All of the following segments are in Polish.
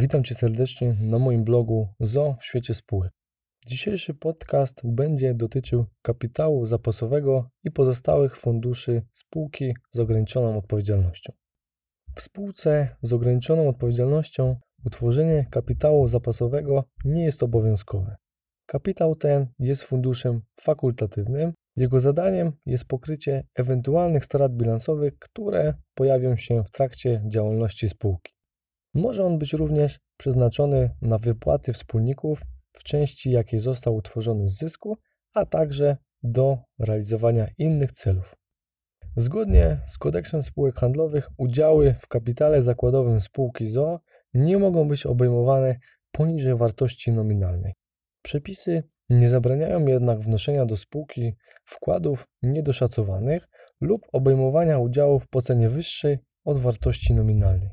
Witam Cię serdecznie na moim blogu ZO w świecie spółek. Dzisiejszy podcast będzie dotyczył kapitału zapasowego i pozostałych funduszy spółki z ograniczoną odpowiedzialnością. W spółce z ograniczoną odpowiedzialnością utworzenie kapitału zapasowego nie jest obowiązkowe. Kapitał ten jest funduszem fakultatywnym. Jego zadaniem jest pokrycie ewentualnych strat bilansowych, które pojawią się w trakcie działalności spółki. Może on być również przeznaczony na wypłaty wspólników w części, jakiej został utworzony z zysku, a także do realizowania innych celów. Zgodnie z kodeksem spółek handlowych, udziały w kapitale zakładowym spółki ZO nie mogą być obejmowane poniżej wartości nominalnej. Przepisy nie zabraniają jednak wnoszenia do spółki wkładów niedoszacowanych lub obejmowania udziałów po cenie wyższej od wartości nominalnej.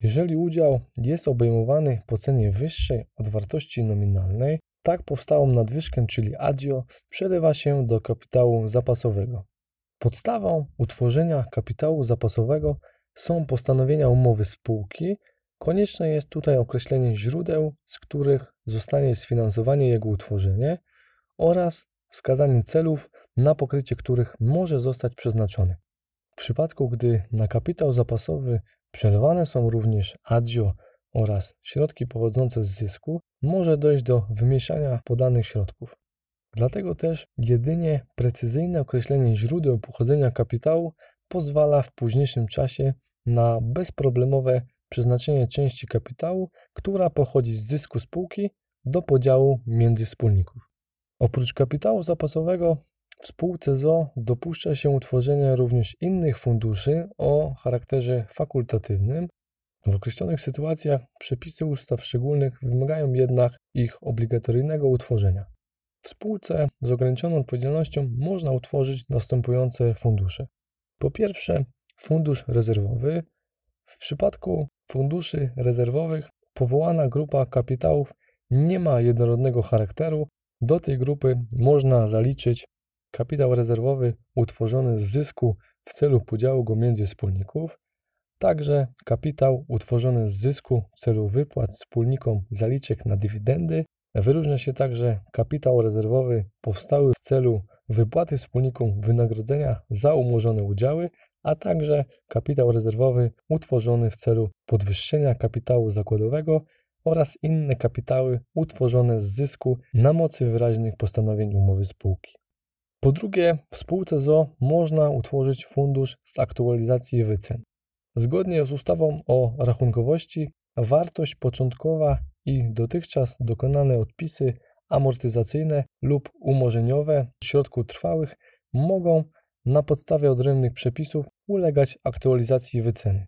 Jeżeli udział jest obejmowany po cenie wyższej od wartości nominalnej, tak powstałą nadwyżkę, czyli adio, przelewa się do kapitału zapasowego. Podstawą utworzenia kapitału zapasowego są postanowienia umowy spółki. Konieczne jest tutaj określenie źródeł, z których zostanie sfinansowanie jego utworzenie oraz wskazanie celów, na pokrycie których może zostać przeznaczony. W przypadku, gdy na kapitał zapasowy przelewane są również adio oraz środki pochodzące z zysku, może dojść do wymieszania podanych środków. Dlatego też jedynie precyzyjne określenie źródeł pochodzenia kapitału pozwala w późniejszym czasie na bezproblemowe przeznaczenie części kapitału, która pochodzi z zysku spółki, do podziału między wspólników. Oprócz kapitału zapasowego w spółce ZO dopuszcza się utworzenia również innych funduszy o charakterze fakultatywnym. W określonych sytuacjach przepisy ustaw szczególnych wymagają jednak ich obligatoryjnego utworzenia. W spółce z ograniczoną odpowiedzialnością można utworzyć następujące fundusze. Po pierwsze, fundusz rezerwowy. W przypadku funduszy rezerwowych powołana grupa kapitałów nie ma jednorodnego charakteru. Do tej grupy można zaliczyć kapitał rezerwowy utworzony z zysku w celu podziału go między wspólników, także kapitał utworzony z zysku w celu wypłat wspólnikom zaliczek na dywidendy. Wyróżnia się także kapitał rezerwowy powstały w celu wypłaty wspólnikom wynagrodzenia za umorzone udziały, a także kapitał rezerwowy utworzony w celu podwyższenia kapitału zakładowego oraz inne kapitały utworzone z zysku na mocy wyraźnych postanowień umowy spółki. Po drugie, w spółce ZO można utworzyć fundusz z aktualizacji wycen. Zgodnie z ustawą o rachunkowości, wartość początkowa i dotychczas dokonane odpisy amortyzacyjne lub umorzeniowe środków trwałych mogą na podstawie odrębnych przepisów ulegać aktualizacji wyceny.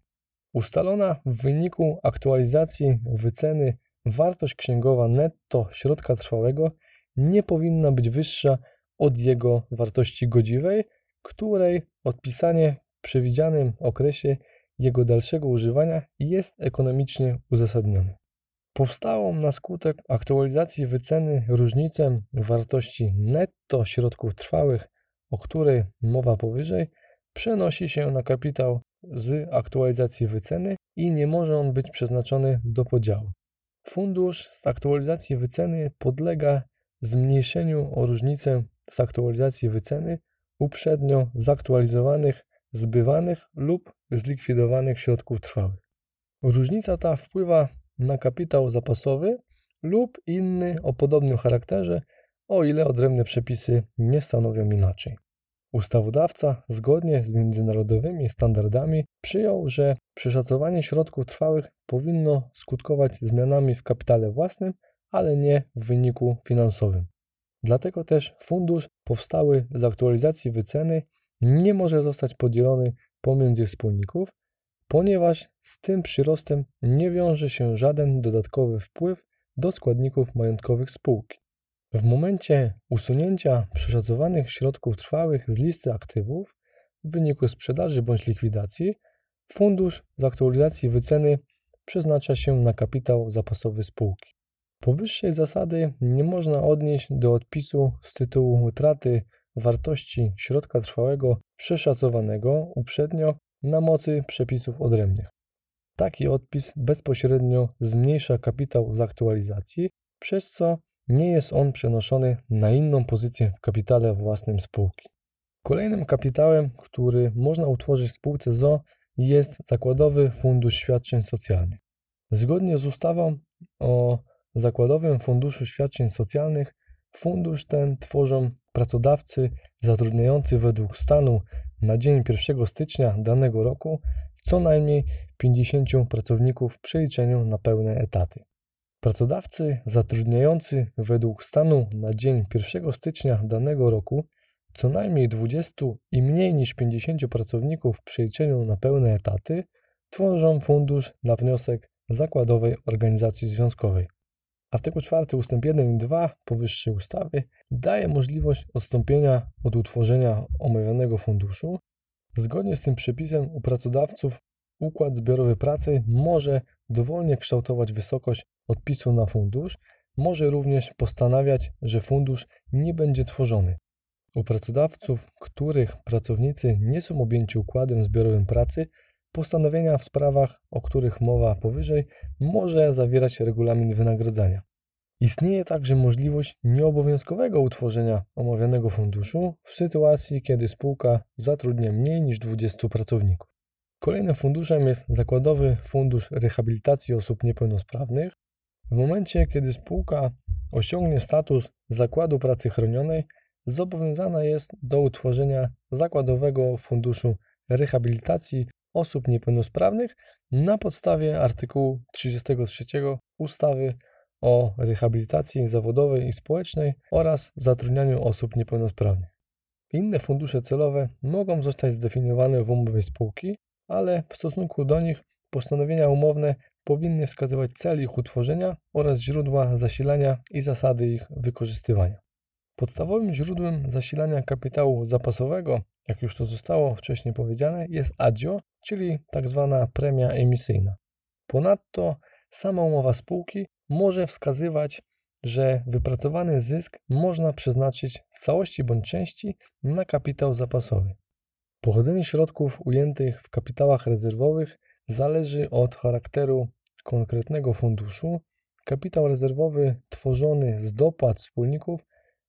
Ustalona w wyniku aktualizacji wyceny wartość księgowa netto środka trwałego nie powinna być wyższa od jego wartości godziwej, której odpisanie w przewidzianym okresie jego dalszego używania jest ekonomicznie uzasadnione. Powstałą na skutek aktualizacji wyceny różnicę wartości netto środków trwałych, o której mowa powyżej, przenosi się na kapitał z aktualizacji wyceny i nie może on być przeznaczony do podziału. Fundusz z aktualizacji wyceny podlega zmniejszeniu o różnicę z aktualizacji wyceny uprzednio zaktualizowanych, zbywanych lub zlikwidowanych środków trwałych. Różnica ta wpływa na kapitał zapasowy lub inny o podobnym charakterze, o ile odrębne przepisy nie stanowią inaczej. Ustawodawca, zgodnie z międzynarodowymi standardami, przyjął, że przeszacowanie środków trwałych powinno skutkować zmianami w kapitale własnym ale nie w wyniku finansowym. Dlatego też fundusz powstały z aktualizacji wyceny nie może zostać podzielony pomiędzy wspólników, ponieważ z tym przyrostem nie wiąże się żaden dodatkowy wpływ do składników majątkowych spółki. W momencie usunięcia przeszacowanych środków trwałych z listy aktywów w wyniku sprzedaży bądź likwidacji, fundusz z aktualizacji wyceny przeznacza się na kapitał zapasowy spółki. Powyższej zasady nie można odnieść do odpisu z tytułu utraty wartości środka trwałego przeszacowanego uprzednio na mocy przepisów odrębnych. taki odpis bezpośrednio zmniejsza kapitał z aktualizacji, przez co nie jest on przenoszony na inną pozycję w kapitale własnym spółki. Kolejnym kapitałem, który można utworzyć w spółce ZO jest Zakładowy Fundusz Świadczeń Socjalnych. Zgodnie z ustawą o Zakładowym Funduszu Świadczeń Socjalnych fundusz ten tworzą pracodawcy zatrudniający według stanu na dzień 1 stycznia danego roku co najmniej 50 pracowników w przeliczeniu na pełne etaty. Pracodawcy zatrudniający według stanu na dzień 1 stycznia danego roku co najmniej 20 i mniej niż 50 pracowników w przeliczeniu na pełne etaty tworzą fundusz na wniosek zakładowej organizacji związkowej. Artykuł 4 ust. 1 i 2 powyższej ustawy daje możliwość odstąpienia od utworzenia omawianego funduszu. Zgodnie z tym przepisem u pracodawców układ zbiorowy pracy może dowolnie kształtować wysokość odpisu na fundusz, może również postanawiać, że fundusz nie będzie tworzony. U pracodawców, których pracownicy nie są objęci układem zbiorowym pracy, postanowienia w sprawach, o których mowa powyżej, może zawierać regulamin wynagrodzenia. Istnieje także możliwość nieobowiązkowego utworzenia omawianego funduszu w sytuacji, kiedy spółka zatrudnia mniej niż 20 pracowników. Kolejnym funduszem jest Zakładowy Fundusz Rehabilitacji Osób Niepełnosprawnych. W momencie, kiedy spółka osiągnie status zakładu pracy chronionej, zobowiązana jest do utworzenia Zakładowego Funduszu Rehabilitacji Osób Niepełnosprawnych na podstawie artykułu 33 ustawy o rehabilitacji zawodowej i społecznej oraz zatrudnianiu osób niepełnosprawnych. Inne fundusze celowe mogą zostać zdefiniowane w umowie spółki, ale w stosunku do nich postanowienia umowne powinny wskazywać cel ich utworzenia oraz źródła zasilania i zasady ich wykorzystywania. Podstawowym źródłem zasilania kapitału zapasowego, jak już to zostało wcześniej powiedziane, jest ADIO, czyli tzw. Tak premia emisyjna. Ponadto sama umowa spółki może wskazywać, że wypracowany zysk można przeznaczyć w całości bądź części na kapitał zapasowy. Pochodzenie środków ujętych w kapitałach rezerwowych zależy od charakteru konkretnego funduszu. Kapitał rezerwowy tworzony z dopłat wspólników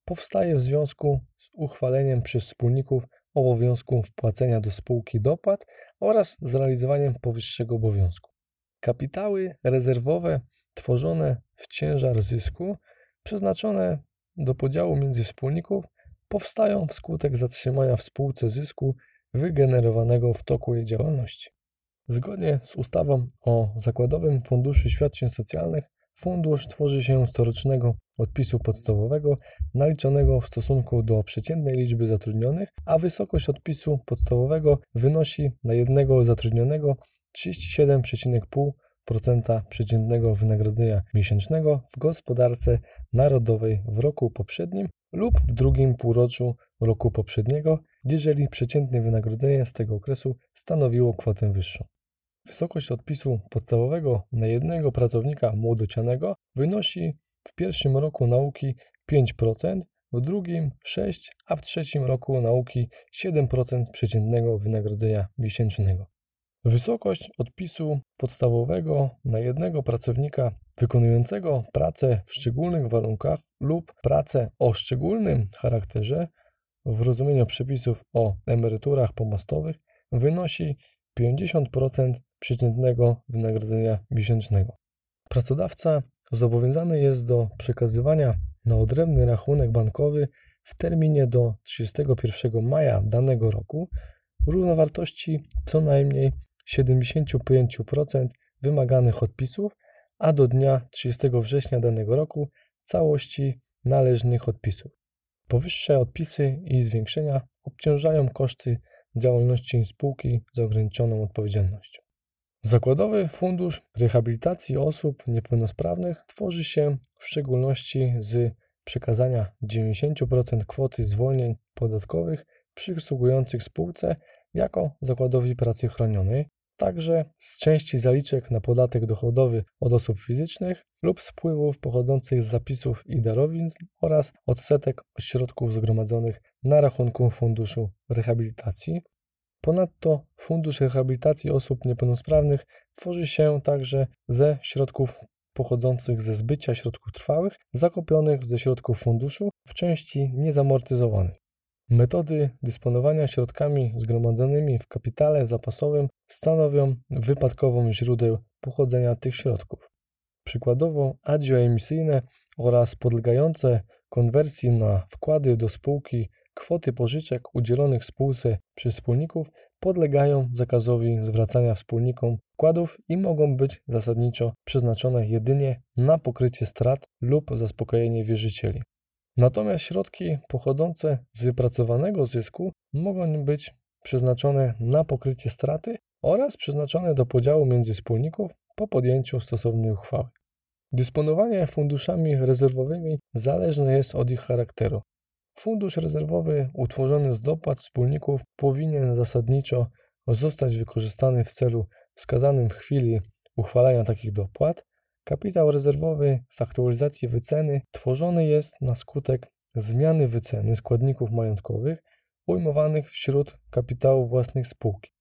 powstaje w związku z uchwaleniem przez wspólników obowiązku wpłacenia do spółki dopłat oraz zrealizowaniem powyższego obowiązku. Kapitały rezerwowe tworzone w ciężar zysku, przeznaczone do podziału między wspólników, powstają wskutek zatrzymania w spółce zysku wygenerowanego w toku jej działalności. Zgodnie z ustawą o Zakładowym Funduszu Świadczeń Socjalnych fundusz tworzy się z corocznego odpisu podstawowego naliczonego w stosunku do przeciętnej liczby zatrudnionych, a wysokość odpisu podstawowego wynosi na jednego zatrudnionego 37,5% przeciętnego wynagrodzenia miesięcznego w gospodarce narodowej w roku poprzednim lub w drugim półroczu roku poprzedniego, jeżeli przeciętne wynagrodzenie z tego okresu stanowiło kwotę wyższą. Wysokość odpisu podstawowego na jednego pracownika młodocianego wynosi w pierwszym roku nauki 5%, w drugim 6%, a w trzecim roku nauki 7% przeciętnego wynagrodzenia miesięcznego. Wysokość odpisu podstawowego na jednego pracownika wykonującego pracę w szczególnych warunkach lub pracę o szczególnym charakterze w rozumieniu przepisów o emeryturach pomostowych wynosi 50% przeciętnego wynagrodzenia miesięcznego. Pracodawca zobowiązany jest do przekazywania na odrębny rachunek bankowy w terminie do 31 maja danego roku równowartości co najmniej 75% wymaganych odpisów, a do dnia 30 września danego roku całości należnych odpisów. Powyższe odpisy i zwiększenia obciążają koszty działalności spółki z ograniczoną odpowiedzialnością. Zakładowy Fundusz Rehabilitacji Osób Niepełnosprawnych tworzy się w szczególności z przekazania 90% kwoty zwolnień podatkowych przysługujących spółce jako zakładowi pracy chronionej, także z części zaliczek na podatek dochodowy od osób fizycznych lub z wpływów pochodzących z zapisów i darowizn oraz odsetek od środków zgromadzonych na rachunku Funduszu Rehabilitacji. Ponadto Fundusz Rehabilitacji Osób Niepełnosprawnych tworzy się także ze środków pochodzących ze zbycia środków trwałych zakupionych ze środków funduszu w części niezamortyzowanej. Metody dysponowania środkami zgromadzonymi w kapitale zapasowym stanowią wypadkową źródeł pochodzenia tych środków. Przykładowo agio emisyjne oraz podlegające konwersji na wkłady do spółki kwoty pożyczek udzielonych spółce przez wspólników podlegają zakazowi zwracania wspólnikom wkładów i mogą być zasadniczo przeznaczone jedynie na pokrycie strat lub zaspokojenie wierzycieli. Natomiast środki pochodzące z wypracowanego zysku mogą być przeznaczone na pokrycie straty oraz przeznaczone do podziału między wspólników po podjęciu stosownej uchwały. Dysponowanie funduszami rezerwowymi zależne jest od ich charakteru. Fundusz rezerwowy utworzony z dopłat wspólników powinien zasadniczo zostać wykorzystany w celu wskazanym w chwili uchwalania takich dopłat. Kapitał rezerwowy z aktualizacji wyceny tworzony jest na skutek zmiany wyceny składników majątkowych ujmowanych wśród kapitału własnych spółki.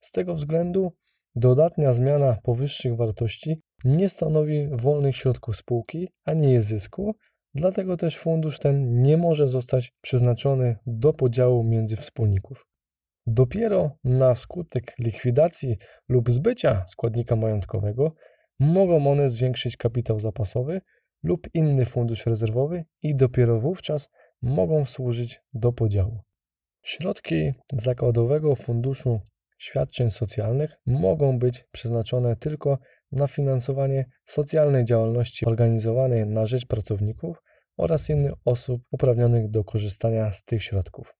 Z tego względu dodatnia zmiana powyższych wartości nie stanowi wolnych środków spółki ani jej zysku, dlatego też fundusz ten nie może zostać przeznaczony do podziału między wspólników. Dopiero na skutek likwidacji lub zbycia składnika majątkowego mogą one zwiększyć kapitał zapasowy lub inny fundusz rezerwowy i dopiero wówczas mogą służyć do podziału. Środki zakładowego funduszu świadczeń socjalnych mogą być przeznaczone tylko na finansowanie socjalnej działalności organizowanej na rzecz pracowników oraz innych osób uprawnionych do korzystania z tych środków.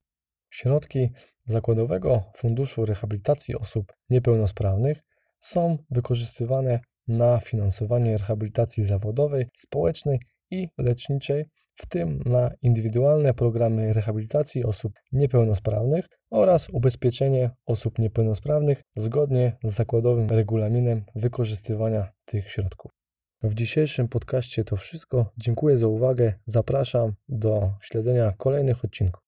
Środki Zakładowego Funduszu Rehabilitacji Osób Niepełnosprawnych są wykorzystywane na finansowanie rehabilitacji zawodowej, społecznej i leczniczej, w tym na indywidualne programy rehabilitacji osób niepełnosprawnych oraz ubezpieczenie osób niepełnosprawnych zgodnie z zakładowym regulaminem wykorzystywania tych środków. W dzisiejszym podcaście to wszystko. Dziękuję za uwagę. Zapraszam do śledzenia kolejnych odcinków.